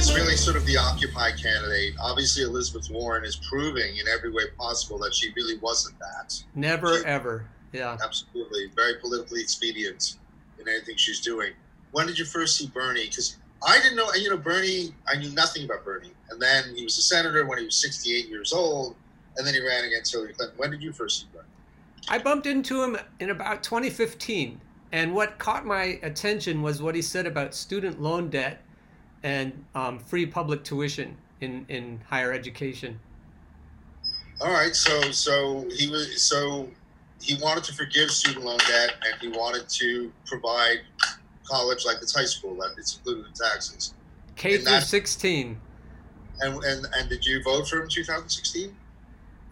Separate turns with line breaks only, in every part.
is really sort of the Occupy candidate. Obviously, Elizabeth Warren is proving in every way possible that she really wasn't that.
Never,
She-
ever. Yeah.
Absolutely, very politically expedient in anything she's doing. When did you first see Bernie? Because I didn't know. You know, Bernie. I knew nothing about Bernie, and then he was a senator when he was 68 years old, and then he ran against Hillary Clinton. When did you first see Bernie?
I bumped into him in about 2015, and what caught my attention was what he said about student loan debt and um, free public tuition in, in higher education.
All right, so so he was so he wanted to forgive student loan debt, and he wanted to provide college like it's high school, that it's included in taxes.
K
And
through
that-
16.
And and and did you vote for him in 2016?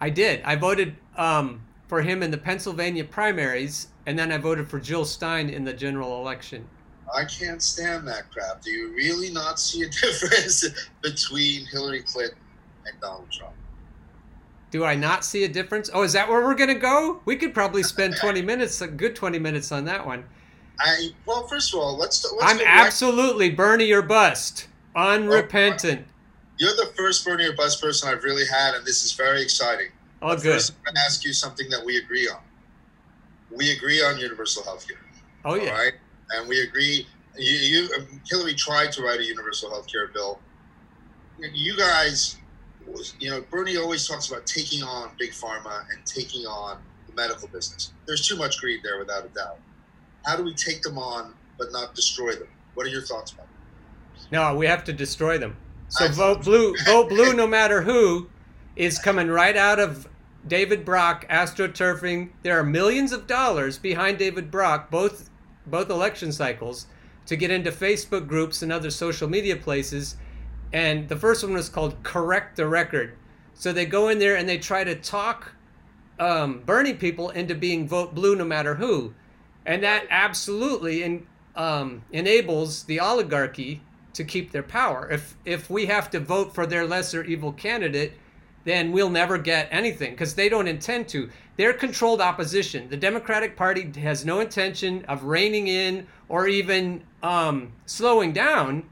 I did. I voted um, for him in the Pennsylvania primaries, and then I voted for Jill Stein in the general election.
I can't stand that crap. Do you really not see a difference between Hillary Clinton and Donald Trump?
Do I not see a difference? Oh, is that where we're going to go? We could probably spend 20 minutes, a good 20 minutes on that one.
I well, first of all, let's. let's
I'm absolutely Bernie or bust. Unrepentant.
Oh, you're the first Bernie or bust person I've really had, and this is very exciting.
Oh,
But
good.
First, I'm going to ask you something that we agree on. We agree on universal health care.
Oh, yeah.
All right, and we agree. You, you um, Hillary tried to write a universal health care bill. You guys, you know, Bernie always talks about taking on big pharma and taking on the medical business. There's too much greed there, without a doubt. How do we take them on but not destroy them? What are your thoughts about? it?
No, we have to destroy them. So
I-
vote blue. Vote blue, no matter who, is coming right out of David Brock astroturfing. There are millions of dollars behind David Brock, both both election cycles, to get into Facebook groups and other social media places. And the first one was called "Correct the Record." So they go in there and they try to talk um, Bernie people into being vote blue, no matter who, and that absolutely in, um, enables the oligarchy to keep their power. If if we have to vote for their lesser evil candidate, then we'll never get anything because they don't intend to. They're controlled opposition. The Democratic Party has no intention of reining in or even um, slowing down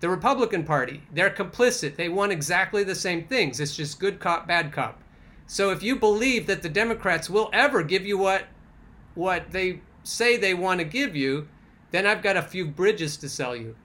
the Republican Party. They're complicit. They want exactly the same things. It's just good cop, bad cop. So if you believe that the Democrats will ever give you what what they say they want to give you, then I've got a few bridges to sell you.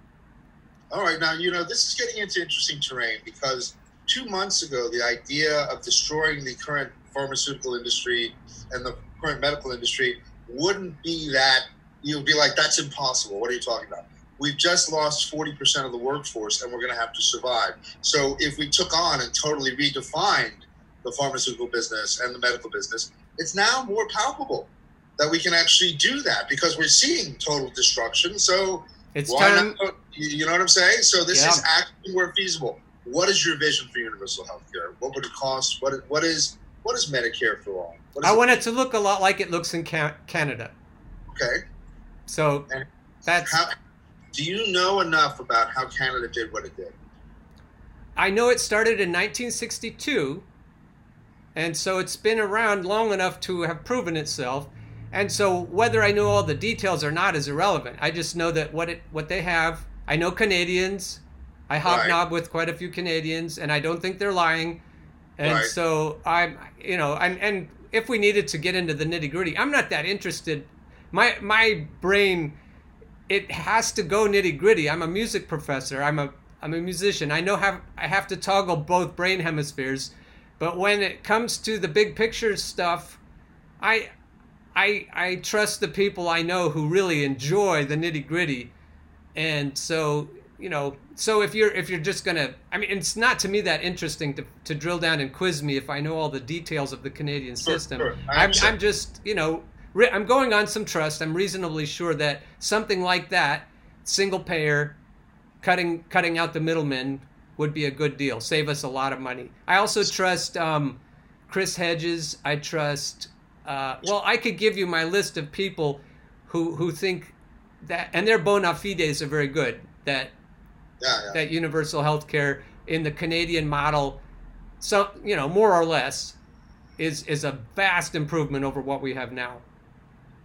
All right, now you know this is getting into interesting terrain because two months ago, the idea of destroying the current pharmaceutical industry and the current medical industry wouldn't be that you'd be like, "That's impossible." What are you talking about? We've just lost forty percent of the workforce, and we're going to have to survive. So, if we took on and totally redefined the pharmaceutical business and the medical business, it's now more palpable that we can actually do that because we're seeing total destruction. So
It's
why
time.
not? You you know what I'm saying? So this
Yeah.
is actually more feasible. What is your vision for universal health care? What would it cost? What what is what is Medicare for all?
I
it?
want it to look a lot like it looks in Canada.
okay.
So
And
that's
How, do you know enough about how Canada did what it did?
I know it started in 1962, and so it's been around long enough to have proven itself. And so whether I know all the details or not is irrelevant. I just know that what it what they have. I know Canadians. I hobnob with quite a few Canadians, and I don't think they're lying. And
Right.
so I'm, you know, and and if we needed to get into the nitty gritty, I'm not that interested. My my brain, it has to go nitty gritty. I'm a music professor. I'm a I'm a musician. I know have I have to toggle both brain hemispheres, but when it comes to the big picture stuff, I I I trust the people I know who really enjoy the nitty gritty, and so you know so if you're if you're just gonna I mean it's not to me that interesting to, to drill down and quiz me if I know all the details of the Canadian system.
sure. I
I'm. I'm just you know re- I'm going on some trust. I'm reasonably sure that something like that, single payer, cutting cutting out the middlemen would be a good deal. Save us a lot of money. I also trust um, Chris Hedges. I trust. Uh, well, I could give you my list of people who who think that, and their bona fides are very good. That
Yeah, yeah.
that universal health care in the Canadian model, so you know more or less, is is a vast improvement over what we have now.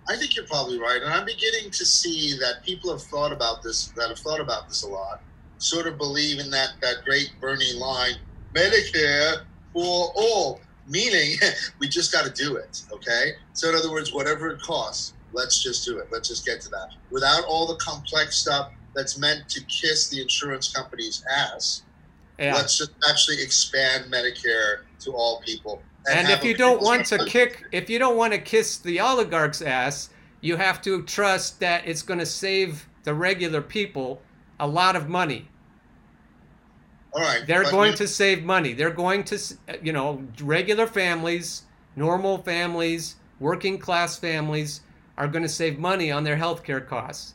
I think you're probably right, and I'm beginning to see that people have thought about this. That have thought about this a lot, sort of believe in that that great Bernie line, Medicare for all, meaning we just got to do it. Okay. So in other words, whatever it costs, let's just do it. Let's just get to that without all the complex stuff that's meant to kiss the insurance company's ass. Yeah. Let's just actually expand Medicare to all people.
And, and if you don't want to kick, if you don't want to kiss the oligarch's ass, you have to trust that it's going to save the regular people a lot of money.
All right.
They're going to save money. They're going to, uh, you know, regular families, normal families, working class families are going to save money on their health care costs.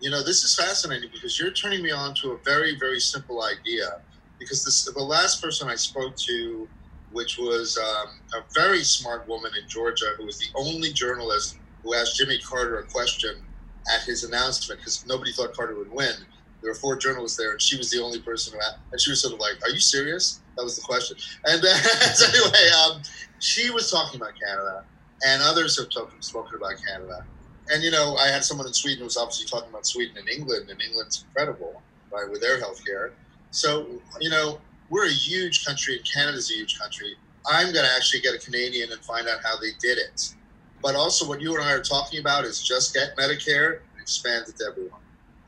You know, this is fascinating because you're turning me on to a very, very simple idea. Because this, the last person I spoke to, which was um, a very smart woman in Georgia who was the only journalist who asked Jimmy Carter a question at his announcement because nobody thought Carter would win. There were four journalists there, and she was the only person who asked. And she was sort of like, "Are you serious?" That was the question. And so anyway, um, she was talking about Canada, and others have spoken about Canada. And you know, I had someone in Sweden who was obviously talking about Sweden and England, and England's incredible, right, with their healthcare. So you know, we're a huge country, and Canada's a huge country. I'm going to actually get a Canadian and find out how they did it. But also, what you and I are talking about is just get Medicare and expand it to everyone,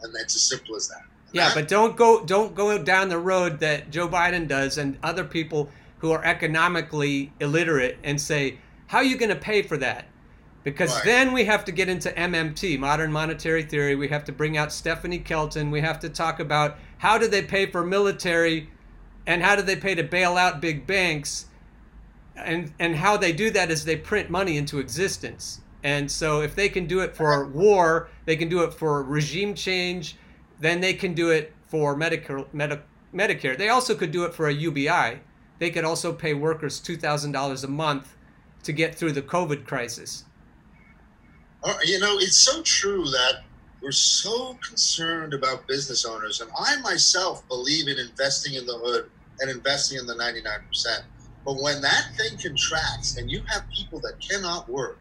and it's as simple as that.
Yeah, that, but don't go don't go down the road that Joe Biden does and other people who are economically illiterate and say, "How are you going to pay for that?" Because right. then we have to get into MMT, modern monetary theory. We have to bring out Stephanie Kelton. We have to talk about how do they pay for military and how do they pay to bail out big banks and and how they do that is they print money into existence. And so if they can do it for war, they can do it for regime change, then they can do it for Medicare. Medi- Medicare. They also could do it for a UBI. They could also pay workers two thousand dollars a month to get through the COVID crisis.
You know, it's so true that we're so concerned about business owners, and I myself believe in investing in the hood and investing in the ninety nine percent. But when that thing contracts and you have people that cannot work,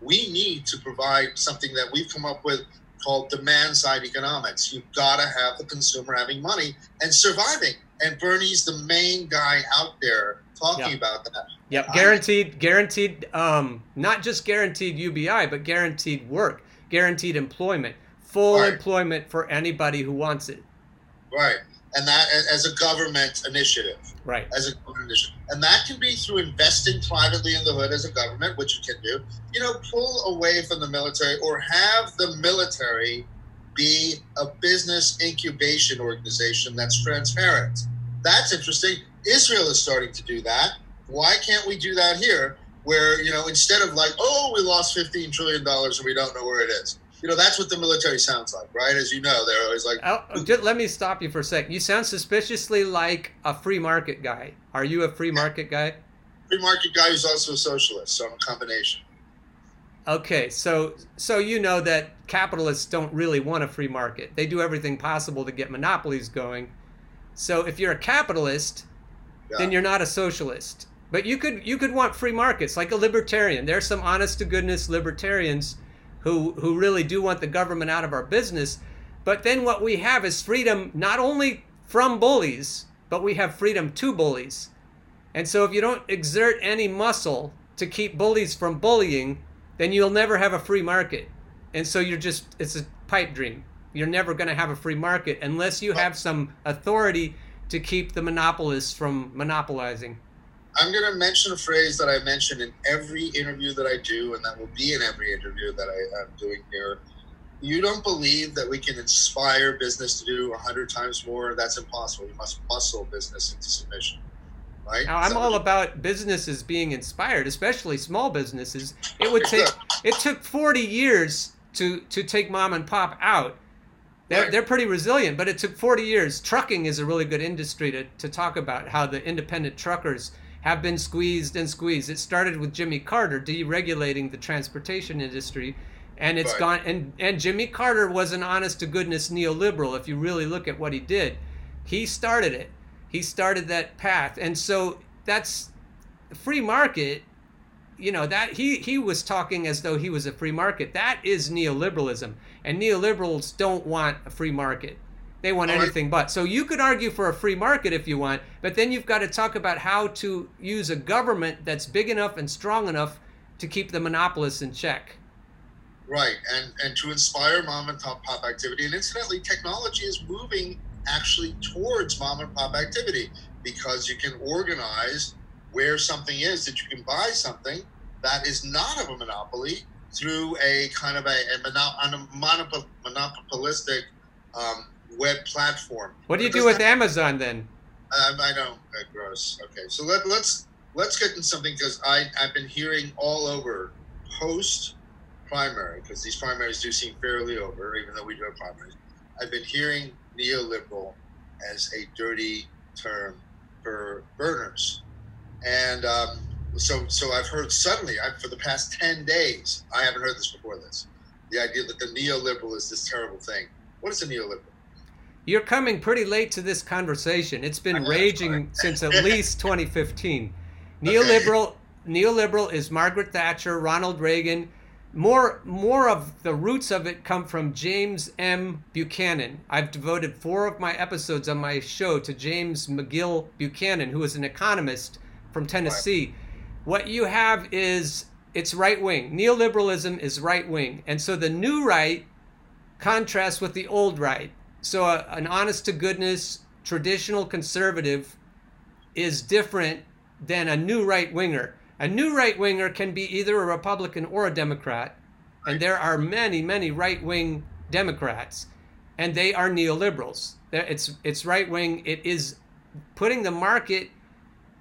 we need to provide something that we've come up with called demand side economics. You've got to have the consumer having money and surviving. And Bernie's the main guy out there talking about that.
Yep, guaranteed, guaranteed, um, not just guaranteed UBI, but guaranteed work, guaranteed employment, full right. employment for anybody who wants it.
Right and that as a government initiative.
Right.
As a government initiative. And that can be through investing privately in the hood as a government, which you can do. You know, pull away from the military or have the military be a business incubation organization that's transparent. That's interesting. Israel is starting to do that. Why can't we do that here? Where, you know, instead of like, oh, we lost $15 trillion and we don't know where it is you know that's what the military sounds like, right? As you know, they're always like.
Oh, just let me stop you for a second. You sound suspiciously like a free market guy. Are you a free market guy?
Free market guy who's also a socialist, so I'm a combination.
Okay, so so you know that capitalists don't really want a free market. They do everything possible to get monopolies going. So if you're a capitalist, yeah. then you're not a socialist. But you could you could want free markets like a libertarian. There's some honest to goodness libertarians who who really do want the government out of our business. But then what we have is freedom not only from bullies, but we have freedom to bullies. And so if you don't exert any muscle to keep bullies from bullying, then you'll never have a free market. And so you're just it's a pipe dream. You're never going to have a free market unless you have some authority to keep the monopolists from monopolizing.
I'm going to mention a phrase that I mention in every interview that I do, and that will be in every interview that I am doing here. You don't believe that we can inspire business to do 100 times more? That's impossible. You must muscle business into submission. Right?
Now, I'm all about businesses being inspired, especially small businesses. It would take it took 40 years to to take mom and pop out. They're, right. they're pretty resilient, but it took 40 years. Trucking is a really good industry to, to talk about how the independent truckers have been squeezed and squeezed. It started with Jimmy Carter deregulating the transportation industry, and it's right. gone. And and Jimmy Carter was an honest to goodness neoliberal. If you really look at what he did, he started it. He started that path, and so that's free market. You know that he he was talking as though he was a free market. That is neoliberalism, and neoliberals don't want a free market. They want anything but. So you could argue for a free market if you want, but then you've got to talk about how to use a government that's big enough and strong enough to keep the monopolists in check.
Right, and and to inspire mom and pop activity. And incidentally, technology is moving actually towards mom and pop activity because you can organize where something is that you can buy something that is not of a monopoly through a kind of a, a, monop- monopolistic um, web platform.
What do you do with Amazon then?
Um, I know, uh, gross. Okay, so let, let's let's get into something because I I've been hearing all over post primary because these primaries do seem fairly over, even though we do have primaries. I've been hearing neoliberal as a dirty term for Berners, and um, so so I've heard suddenly I, for the past ten days I haven't heard this before. This the idea that the neoliberal is this terrible thing. What is a neoliberal?
You're coming pretty late to this conversation. It's been raging since at least 2015. Neoliberal neoliberal is Margaret Thatcher, Ronald Reagan. More more of the roots of it come from James M. Buchanan. I've devoted four of my episodes on my show to James McGill Buchanan, who is an economist from Tennessee. Right. What you have is it's right wing. Neoliberalism is right wing. And so the new right contrasts with the old right. So a, an honest to goodness traditional conservative is different than a new right winger. A new right winger can be either a Republican or a Democrat, and there are many, many right wing Democrats, and they are neoliberals. It's it's right wing. It is putting the market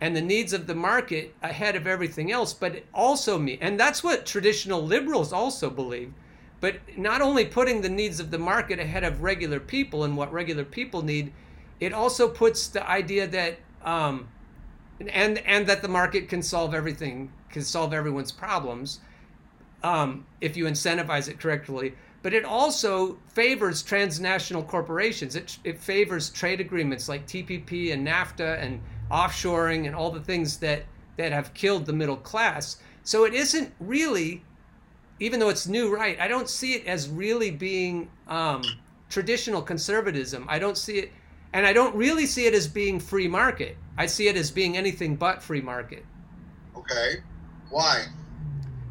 and the needs of the market ahead of everything else. But it also me, and that's what traditional liberals also believe. But not only putting the needs of the market ahead of regular people and what regular people need, it also puts the idea that um, and and that the market can solve everything, can solve everyone's problems um, if you incentivize it correctly. But it also favors transnational corporations. It, it favors trade agreements like TPP and NAFTA and offshoring and all the things that that have killed the middle class. So it isn't really even though it's new right, I don't see it as really being um, traditional conservatism. I don't see it, and I don't really see it as being free market. I see it as being anything but free market.
Okay. Why?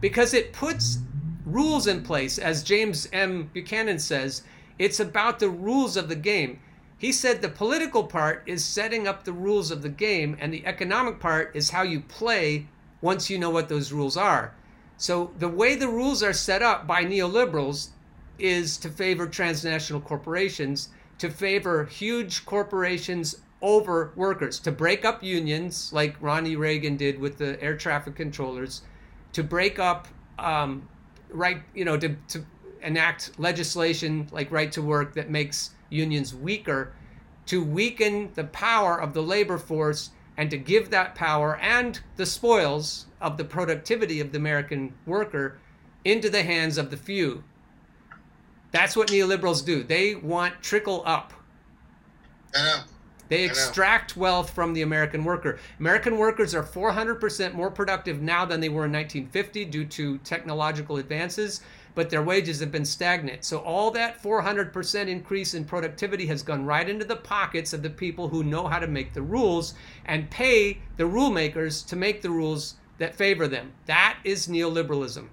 Because it puts rules in place, as James M. Buchanan says, it's about the rules of the game. He said the political part is setting up the rules of the game, and the economic part is how you play once you know what those rules are. So the way the rules are set up by neoliberals is to favor transnational corporations, to favor huge corporations over workers, to break up unions like Ronnie Reagan did with the air traffic controllers, to break up um, right, you know, to, to enact legislation like right to work that makes unions weaker, to weaken the power of the labor force and to give that power and the spoils of the productivity of the American worker into the hands of the few. That's what neoliberals do. They want trickle up.
I know.
They extract wealth from the American worker. American workers are 400% more productive now than they were in 1950 due to technological advances but their wages have been stagnant. So all that 400% increase in productivity has gone right into the pockets of the people who know how to make the rules and pay the rule makers to make the rules that favor them. That is neoliberalism.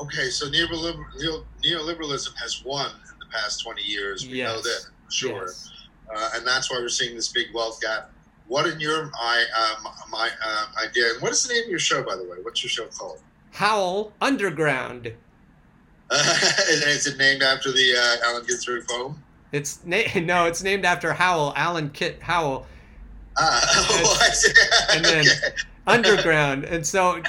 Okay, so neoliberalism has won in the past 20 years. We yes. know that, sure. Yes. Uh, and that's why we're seeing this big wealth gap. What in your I, uh, my uh, idea, and what is the name of your show, by the way? What's your show called?
Howl Underground.
is it named after the uh, Allen Ginsberg poem?
It's na- no, it's named after Howell, Alan Kit Howell.
Uh,
and, then okay. underground, and so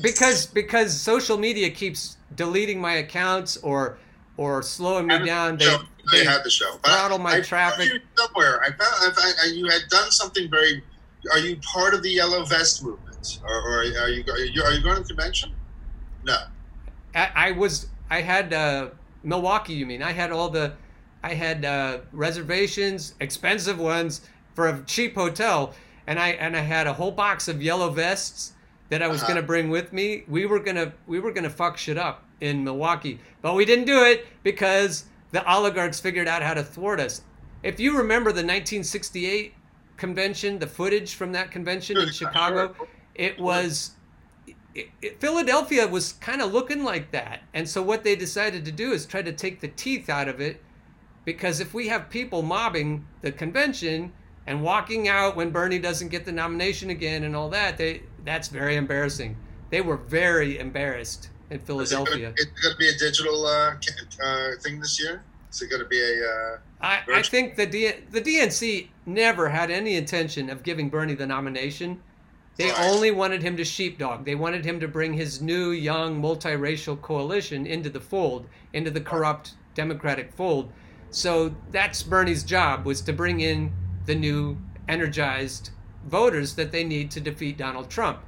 because because social media keeps deleting my accounts or or slowing me down,
they, they, they had the show.
Throttle my
I
traffic.
somewhere, I found, I found you had done something very. Are you part of the yellow vest movement, or, or are you are you are you going to the convention? No.
I, I was I had uh, Milwaukee. You mean I had all the, I had uh, reservations, expensive ones for a cheap hotel, and I and I had a whole box of yellow vests that I was uh-huh. gonna bring with me. We were gonna we were gonna fuck shit up in Milwaukee, but we didn't do it because the oligarchs figured out how to thwart us. if you remember the 1968 convention, the footage from that convention in Chicago, it was it, it, Philadelphia was kind of looking like that. And so what they decided to do is try to take the teeth out of it because if we have people mobbing the convention and walking out when Bernie doesn't get the nomination again and all that, they that's very embarrassing. They were very embarrassed in Philadelphia.
Is it going to be a digital uh, uh, thing this year? Is it going to be a? Uh,
I, I think the D, the DNC never had any intention of giving Bernie the nomination. They right. only wanted him to sheepdog. They wanted him to bring his new, young, multiracial coalition into the fold, into the corrupt Democratic fold. So that's Bernie's job was to bring in the new, energized voters that they need to defeat Donald Trump.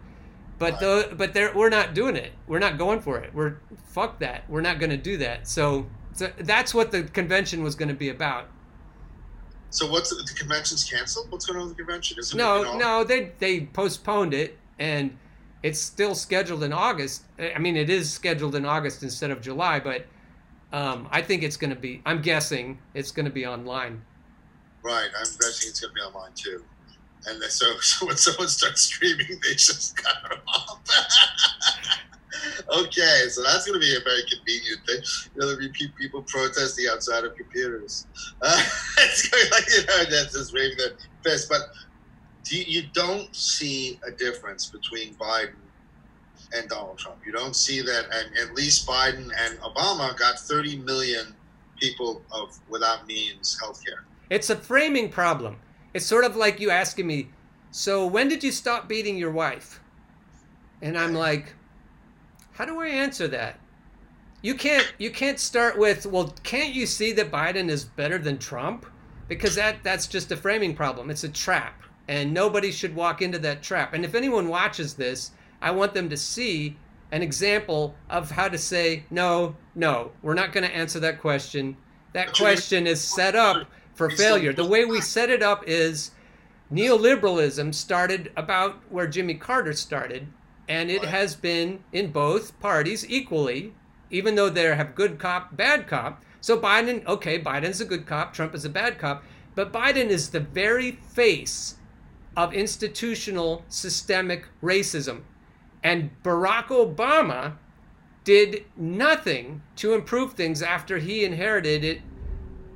But the, but we're not doing it. We're not going for it. We're fuck that. We're not going to do that. So, so that's what the convention was going to be about.
So what's the, convention's canceled? What's going on with the convention?
Isn't no, no, they they postponed it and it's still scheduled in August. I mean, it is scheduled in August instead of July, but um, I think it's going to be. I'm guessing it's going to be online.
Right, I'm guessing it's going to be online too. And so, so when someone starts streaming, they just cut it off. okay, so that's going to be a very convenient thing. You know, there'll be people protesting outside of computers. Uh, it's going like, you know, that's just waving their fist. But do you, you don't see a difference between Biden and Donald Trump. You don't see that, and at least Biden and Obama got 30 million people of without means health care.
It's a framing problem. It's sort of like you asking me, so when did you stop beating your wife? And I'm like, how do I answer that? You can't you can't start with, well, can't you see that Biden is better than Trump? Because that that's just a framing problem. It's a trap. And nobody should walk into that trap. And if anyone watches this, I want them to see an example of how to say, no, no, we're not going to answer that question. That question is set up for failure. The way we set it up is neoliberalism started about where Jimmy Carter started, and it has been in both parties equally, even though there have good cop, bad cop. So Biden, okay, Biden's a good cop, Trump is a bad cop, but Biden is the very face of institutional systemic racism. And Barack Obama did nothing to improve things after he inherited it.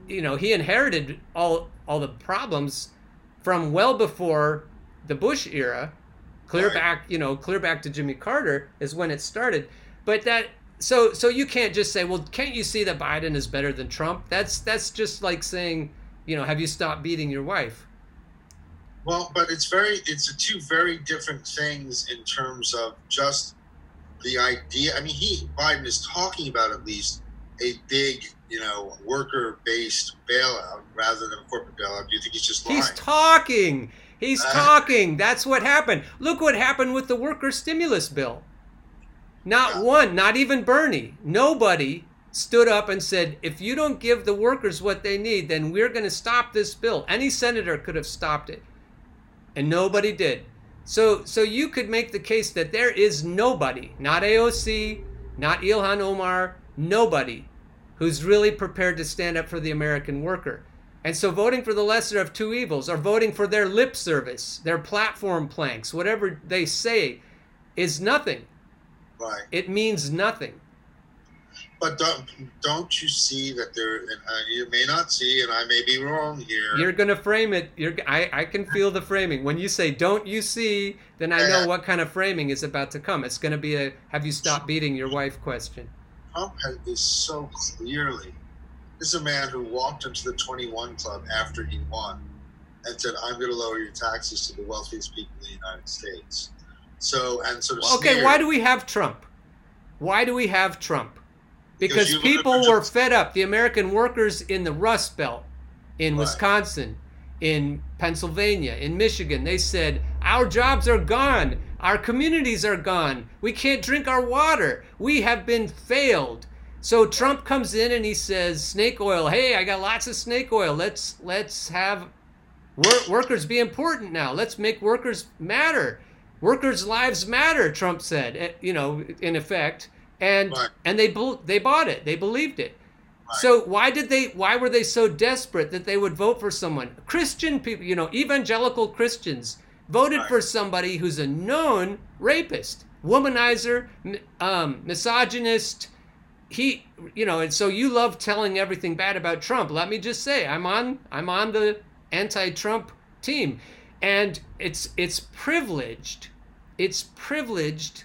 You know, he inherited all all the problems from well before the Bush era. Clear right. back, you know, clear back to Jimmy Carter is when it started. But that so so you can't just say, well, can't you see that Biden is better than Trump? That's that's just like saying, you know, have you stopped beating your wife?
Well, but it's very it's two very different things in terms of just the idea. I mean, he Biden is talking about at least a big, you know, worker-based bailout rather than a corporate bailout. Do you think he's just lying?
He's talking. He's uh, talking. That's what happened. Look what happened with the worker stimulus bill. Not one, not even Bernie. Nobody stood up and said, if you don't give the workers what they need, then we're going to stop this bill. Any senator could have stopped it and nobody did. So, so you could make the case that there is nobody, not AOC, not Ilhan Omar, nobody who's really prepared to stand up for the American worker. And so voting for the lesser of two evils or voting for their lip service, their platform planks, whatever they say, is nothing.
Right.
It means nothing.
But don't don't you see that there? And uh, you may not see, and I may be wrong here.
You're gonna frame it. You're. I. I can feel the framing. When you say "Don't you see," then I know what kind of framing is about to come. It's gonna be a "Have you stopped beating your wife?" question.
Trump is so clearly. This is a man who walked into the 21 Club after he won, and said, "I'm going to lower your taxes to the wealthiest people in the United States." So and sort of.
Well, okay, why do we have Trump? Why do we have Trump? because people were fed up. The American workers in the Rust Belt, in right. Wisconsin, in Pennsylvania, in Michigan, they said, Our jobs are gone. Our communities are gone. We can't drink our water. We have been failed. So Trump comes in and he says, Snake oil. Hey, I got lots of snake oil. Let's let's have wor- workers be important now. Let's make workers matter. Workers' lives matter. Trump said. Eh, you know, in effect and right. and they they bought it. They believed it. So why did they? Why were they so desperate that they would vote for someone? Christian people, you know, evangelical Christians voted
Right.
for somebody who's a known rapist, womanizer, um, misogynist. He, you know, and so you love telling everything bad about Trump. Let me just say, I'm on, I'm on the anti-Trump team, and it's it's privileged, it's privileged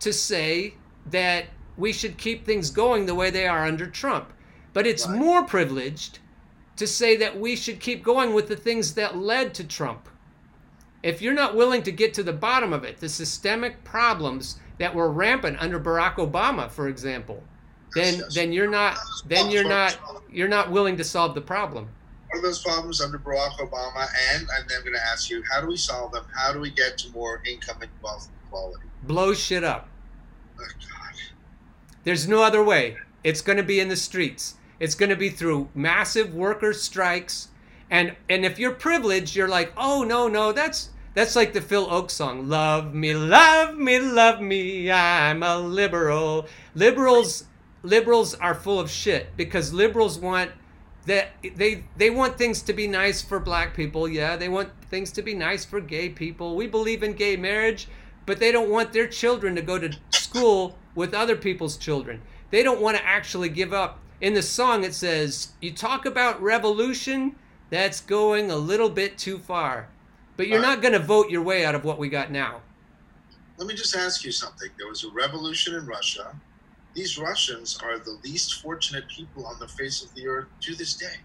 to say that we should keep things going the way they are under Trump. But it's
Right.
more privileged to say that we should keep going with the things that led to Trump. If you're not willing to get to the bottom of it, the systemic problems that were rampant under Barack Obama, for example, then then you're not then you're not you're not willing to solve the problem.
What are those problems under Barack Obama? And, I'm going to ask you, how do we solve them? How do we get to more income and wealth equality?
Blow shit up.
Oh, God.
There's no other way. It's going to be in the streets. It's going to be through massive worker strikes. And and if you're privileged, you're like, "Oh no, no, that's that's like the Phil Ochs song, Love me, love me, love me. I'm a liberal." Liberals liberals are full of shit because liberals want that they they want things to be nice for black people. Yeah, they want things to be nice for gay people. We believe in gay marriage, but they don't want their children to go to school with other people's children. They don't want to actually give up. In the song it says, "You talk about revolution, that's going a little bit too far." But you're
Right.
not going to vote your way out of what we got now.
Let me just ask you something. There was a revolution in Russia. These Russians are the least fortunate people on the face of the earth to this day.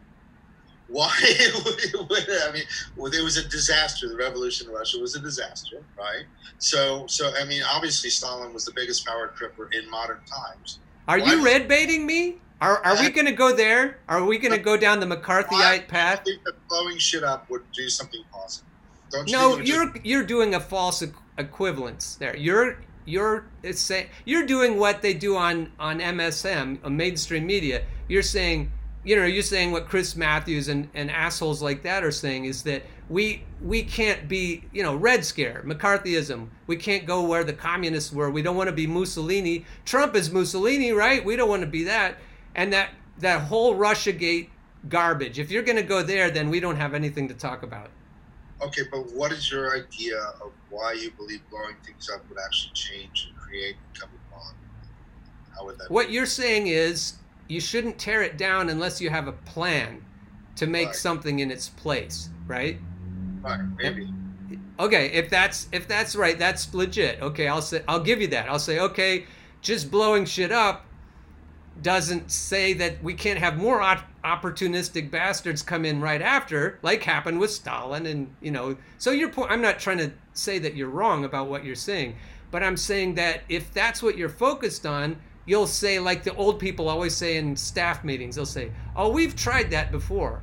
Why? I mean, well, there was a disaster. The revolution in Russia was a disaster, right? So, so I mean, obviously, Stalin was the biggest power tripper in modern times.
Are
Why
you red baiting me? Are, are we uh, going to go there? Are we going to go down the McCarthyite path?
do think that blowing shit up would do something positive? Don't you
No,
it would
you're you're doing a false equ- equivalence there. You're you're it's say, you're doing what they do on on MSM, on mainstream media. You're saying, you know, you're saying what Chris Matthews and, and assholes like that are saying is that we we can't be, you know, red scare, McCarthyism. We can't go where the communists were. We don't want to be Mussolini. Trump is Mussolini, right? We don't want to be that. And that that whole Russiagate garbage. If you're going to go there, then we don't have anything to talk about.
Okay, but what is your idea of why you believe blowing things up would actually change and create income equality? How would that?
What you're saying is you shouldn't tear it down unless you have a plan to make
Right.
something in its place, right?
Right, maybe.
Eh, okay, if that's if that's right, that's legit. Okay, I'll say I'll give you that. I'll say okay, just blowing shit up doesn't say that we can't have more op- opportunistic bastards come in right after, like happened with Stalin, and you know. So your point. I'm not trying to say that you're wrong about what you're saying, but I'm saying that if that's what you're focused on, you'll say like the old people always say in staff meetings. They'll say, "Oh, we've tried that before."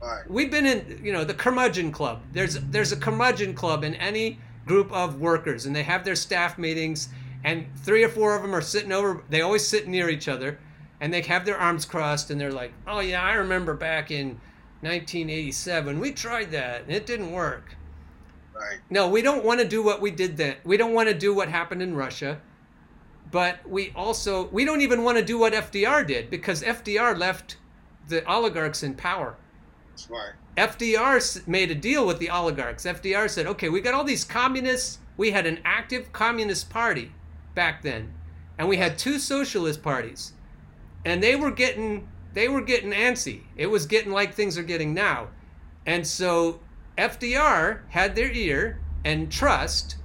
Right.
We've been in, you know, the curmudgeon club. There's there's a curmudgeon club in any group of workers, and they have their staff meetings, and three or four of them are sitting over. They always sit near each other, and they have their arms crossed, and they're like, "Oh yeah, I remember back in 1987, we tried that, and it didn't work."
Right.
No, we don't want to do what we did then. We don't want to do what happened in Russia. But we also we don't even want to do what FDR did because FDR left the oligarchs in power.
That's right.
FDR made a deal with the oligarchs. FDR said, "Okay, we got all these communists. We had an active communist party back then, and we had two socialist parties, and they were getting they were getting antsy. It was getting like things are getting now, and so FDR had their ear and trust.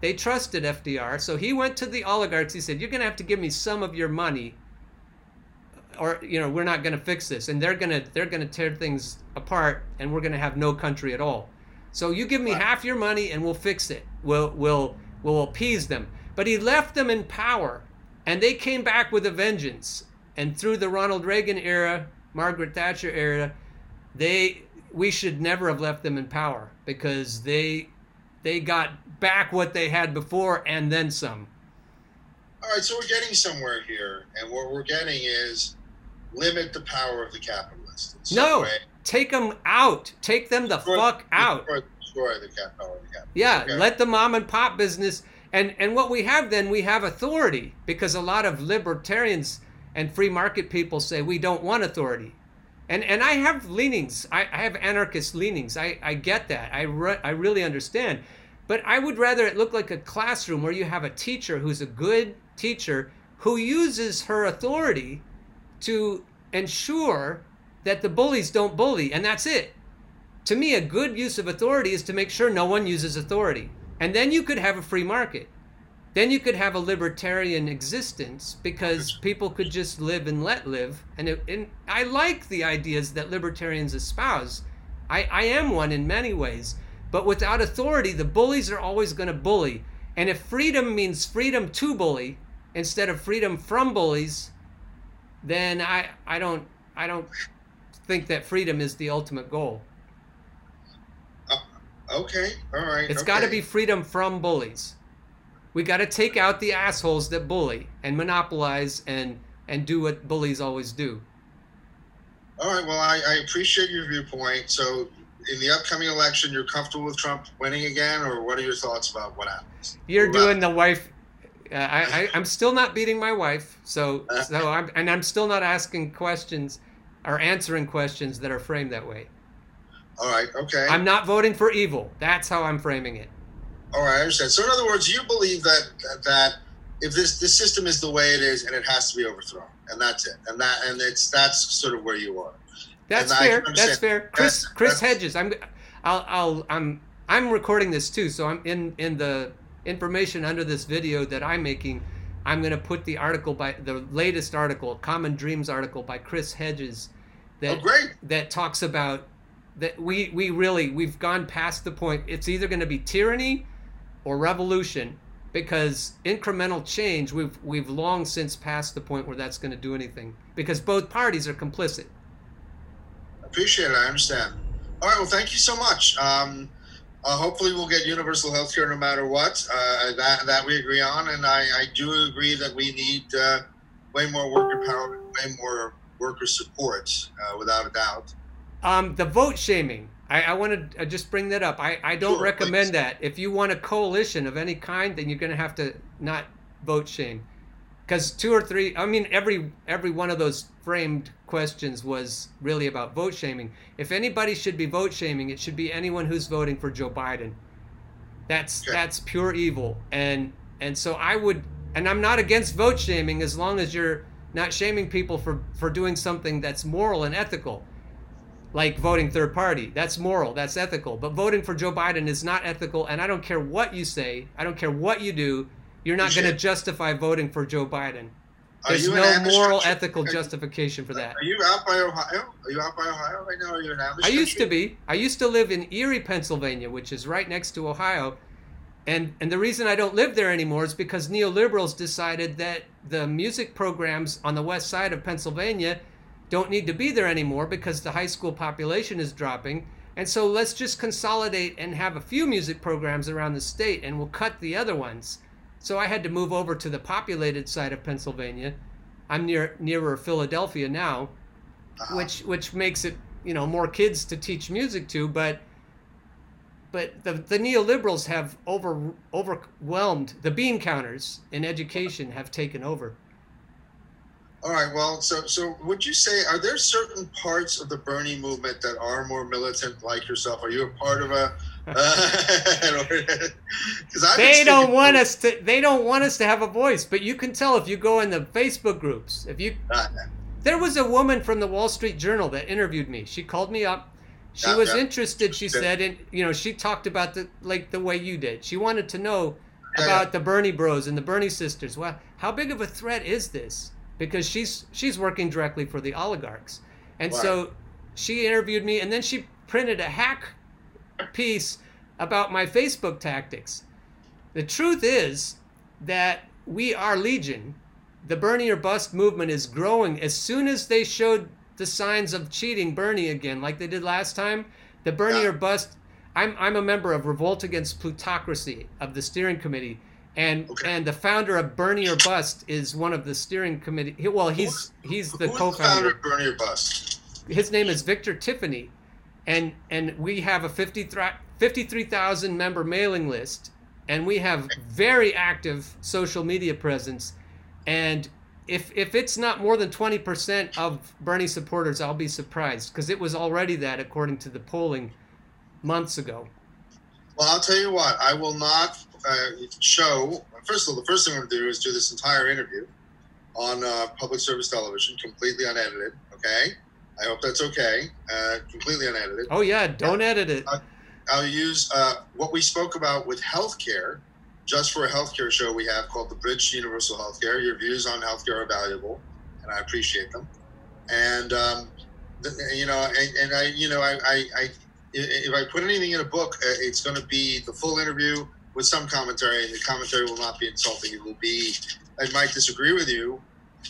They trusted FDR, so he went to the oligarchs. He said, "You're going to have to give me some of your money." or you know we're not going to fix this and they're going to they're going to tear things apart and we're going to have no country at all so you give me
Right.
half your money and we'll fix it we'll we'll we'll appease them but he left them in power and they came back with a vengeance and through the Ronald Reagan era Margaret Thatcher era they we should never have left them in power because they they got back what they had before and then some
All right, so we're getting somewhere here, and what we're getting is limit the power of the capitalists.
No.
way.
take them out take them the
Destroy-
fuck out
Destroy, destroy the power of the capitalist.
Yeah,
Okay.
let the mom and pop business and and what we have then we have authority because a lot of libertarians and free market people say we don't want authority. And and I have leanings. I, I have anarchist leanings. I, I get that. I re- I really understand. But I would rather it look like a classroom where you have a teacher who's a good teacher who uses her authority to ensure that the bullies don't bully, and that's it. To me, a good use of authority is to make sure no one uses authority. And then you could have a free market. Then you could have a libertarian existence because people could just live and let live. And, it, and I like the ideas that libertarians espouse. I, I am one in many ways. But without authority, the bullies are always going to bully. And if freedom means freedom to bully instead of freedom from bullies, then I, I don't I don't think that freedom is the ultimate goal.
Uh, okay, all right.
It's
okay.
got to be freedom from bullies. We got to take out the assholes that bully and monopolize and and do what bullies always do.
All right. Well, I, I appreciate your viewpoint. So, in the upcoming election, you're comfortable with Trump winning again, or what are your thoughts about what happens?
You're doing the wife. Uh, I, I I'm still not beating my wife, so so I'm and I'm still not asking questions or answering questions that are framed that way.
All right. Okay.
I'm not voting for evil. That's how I'm framing it.
All right, I understand. So, in other words, you believe that that if this this system is the way it is and it has to be overthrown, and that's it, and that and it's that's sort of where you are.
That's
And
fair. That's fair. Chris
That's-
Chris
that's-
Hedges. I'm I'll I'll I'm I'm recording this too, so I'm in in the information under this video that I'm making. I'm going to put the article by the latest article, Common Dreams article by Chris Hedges that
Oh, great.
that talks about that we we really we've gone past the point it's either going to be tyranny or revolution because incremental change we've we've long since passed the point where that's going to do anything because both parties are complicit
Appreciate it. I understand. All right. Well, thank you so much. Um, uh, hopefully, we'll get universal health care no matter what. Uh, that that we agree on, and I, I do agree that we need uh, way more worker power, way more worker support, uh, without a doubt.
Um, the vote shaming. I, I want to uh, just bring that up. I, I don't
Sure,
recommend
please.
that. If you want a coalition of any kind, then you're going to have to not vote shame, because two or three. I mean, every every one of those framed questions was really about vote shaming. If anybody should be vote shaming, it should be anyone who's voting for Joe Biden. That's
Okay.
that's pure evil, and and so I would, and I'm not against vote shaming as long as you're not shaming people for for doing something that's moral and ethical like voting third party. That's moral, that's ethical. But voting for Joe Biden is not ethical, and I don't care what you say, I don't care what you do, you're not going to justify voting for Joe Biden. There's no moral,
country?
ethical justification for that.
Are you out by Ohio? Are you out by Ohio right now? Are you in Amish
I used to be. I used to live in Erie, Pennsylvania, which is right next to Ohio. And and the reason I don't live there anymore is because neoliberals decided that the music programs on the west side of Pennsylvania don't need to be there anymore because the high school population is dropping. And so let's just consolidate and have a few music programs around the state and we'll cut the other ones. So I had to move over to the populated side of Pennsylvania. I'm near nearer Philadelphia now
Uh-huh.
which which makes it you know more kids to teach music to but but the, the neoliberals have over overwhelmed the bean counters in education have taken over
All right. Well, so so would you say are there certain parts of the Bernie movement that are more militant, like yourself? Are you a part of a? Uh,
they don't want us to they don't want us to have a voice but you can tell if you go in the facebook groups. If you
Uh,
there was a woman from the wall street journal that interviewed me. She called me up. She
Yeah,
was interested she said and you know she talked about the like the way you did. She wanted to know about the bernie bros and the bernie sisters. Well how big of a threat is this because she's she's working directly for the oligarchs and so she interviewed me and then she printed a hack piece about my facebook tactics the truth is that we are legion the Bernie or bust movement is growing. As soon as they showed the signs of cheating Bernie again, like they did last time, the Bernie
Yeah.
or bust. I'm I'm a member of Revolt Against Plutocracy of the steering committee, and
Okay.
and the founder of Bernie or bust is one of the steering committee. Well, he's he's the co-founder.
of Bernie or Bust?
His name is Victor Tiffany, and and we have a 53 53,000 member mailing list, and we have very active social media presence, and if if it's not more than 20% of Bernie supporters, I'll be surprised because it was already that according to the polling months ago.
Well, I'll tell you what, I will not uh, show. First of all, the first thing I'm going to do is do this entire interview on uh, public service television, completely unedited. Okay, I hope that's okay. Uh, completely unedited.
Oh yeah, don't edit it.
I'll use uh, what we spoke about with healthcare just for a healthcare show we have called the Bridge to Universal Healthcare. Your views on healthcare are valuable, and I appreciate them. And um, you know, and, and, I, you know, I, I, I, if I put anything in a book, uh, it's going to be the full interview with some commentary, and the commentary will not be insulting. It will be, I might disagree with you,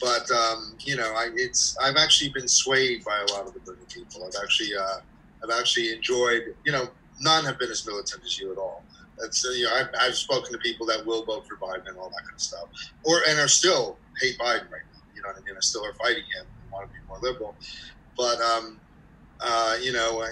but um, you know, I, it's I've actually been swayed by a lot of the Bernie people. I've actually, uh, I've actually enjoyed. You know, none have been as militant as you at all. That's you know, I've, I've spoken to people that will vote for Biden and all that kind of stuff, or and are still hate Biden right now. You know what I mean? Are still are fighting him and want to be more liberal. But um, uh, you know, I,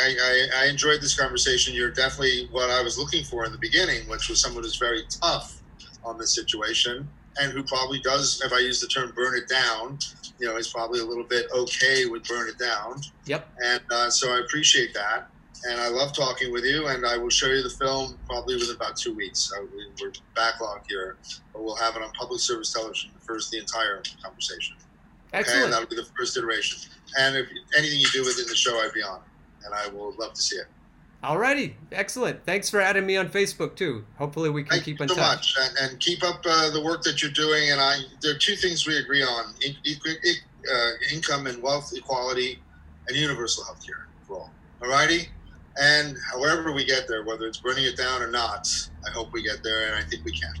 I, I enjoyed this conversation. You're definitely what I was looking for in the beginning, which was someone who's very tough on the situation and who probably does, if I use the term burn it down, you know, is probably a little bit okay with burn it down.
Yep.
And uh, so I appreciate that and I love talking with you. And I will show you the film probably within about two weeks. So we, are backlogged here, but we'll have it on public service television the first the entire conversation.
Excellent.
Okay? And that'll be the first iteration. And if anything you do within the show, I'd be on, and I will love to see it.
Alrighty, excellent. Thanks for adding me on Facebook too. Hopefully, we can
Thank
keep
in
touch.
so much, and, and keep up uh, the work that you're doing. And I, there are two things we agree on: in, uh, income and wealth equality, and universal health care for all. Alrighty. And however we get there, whether it's burning it down or not, I hope we get there, and I think we can.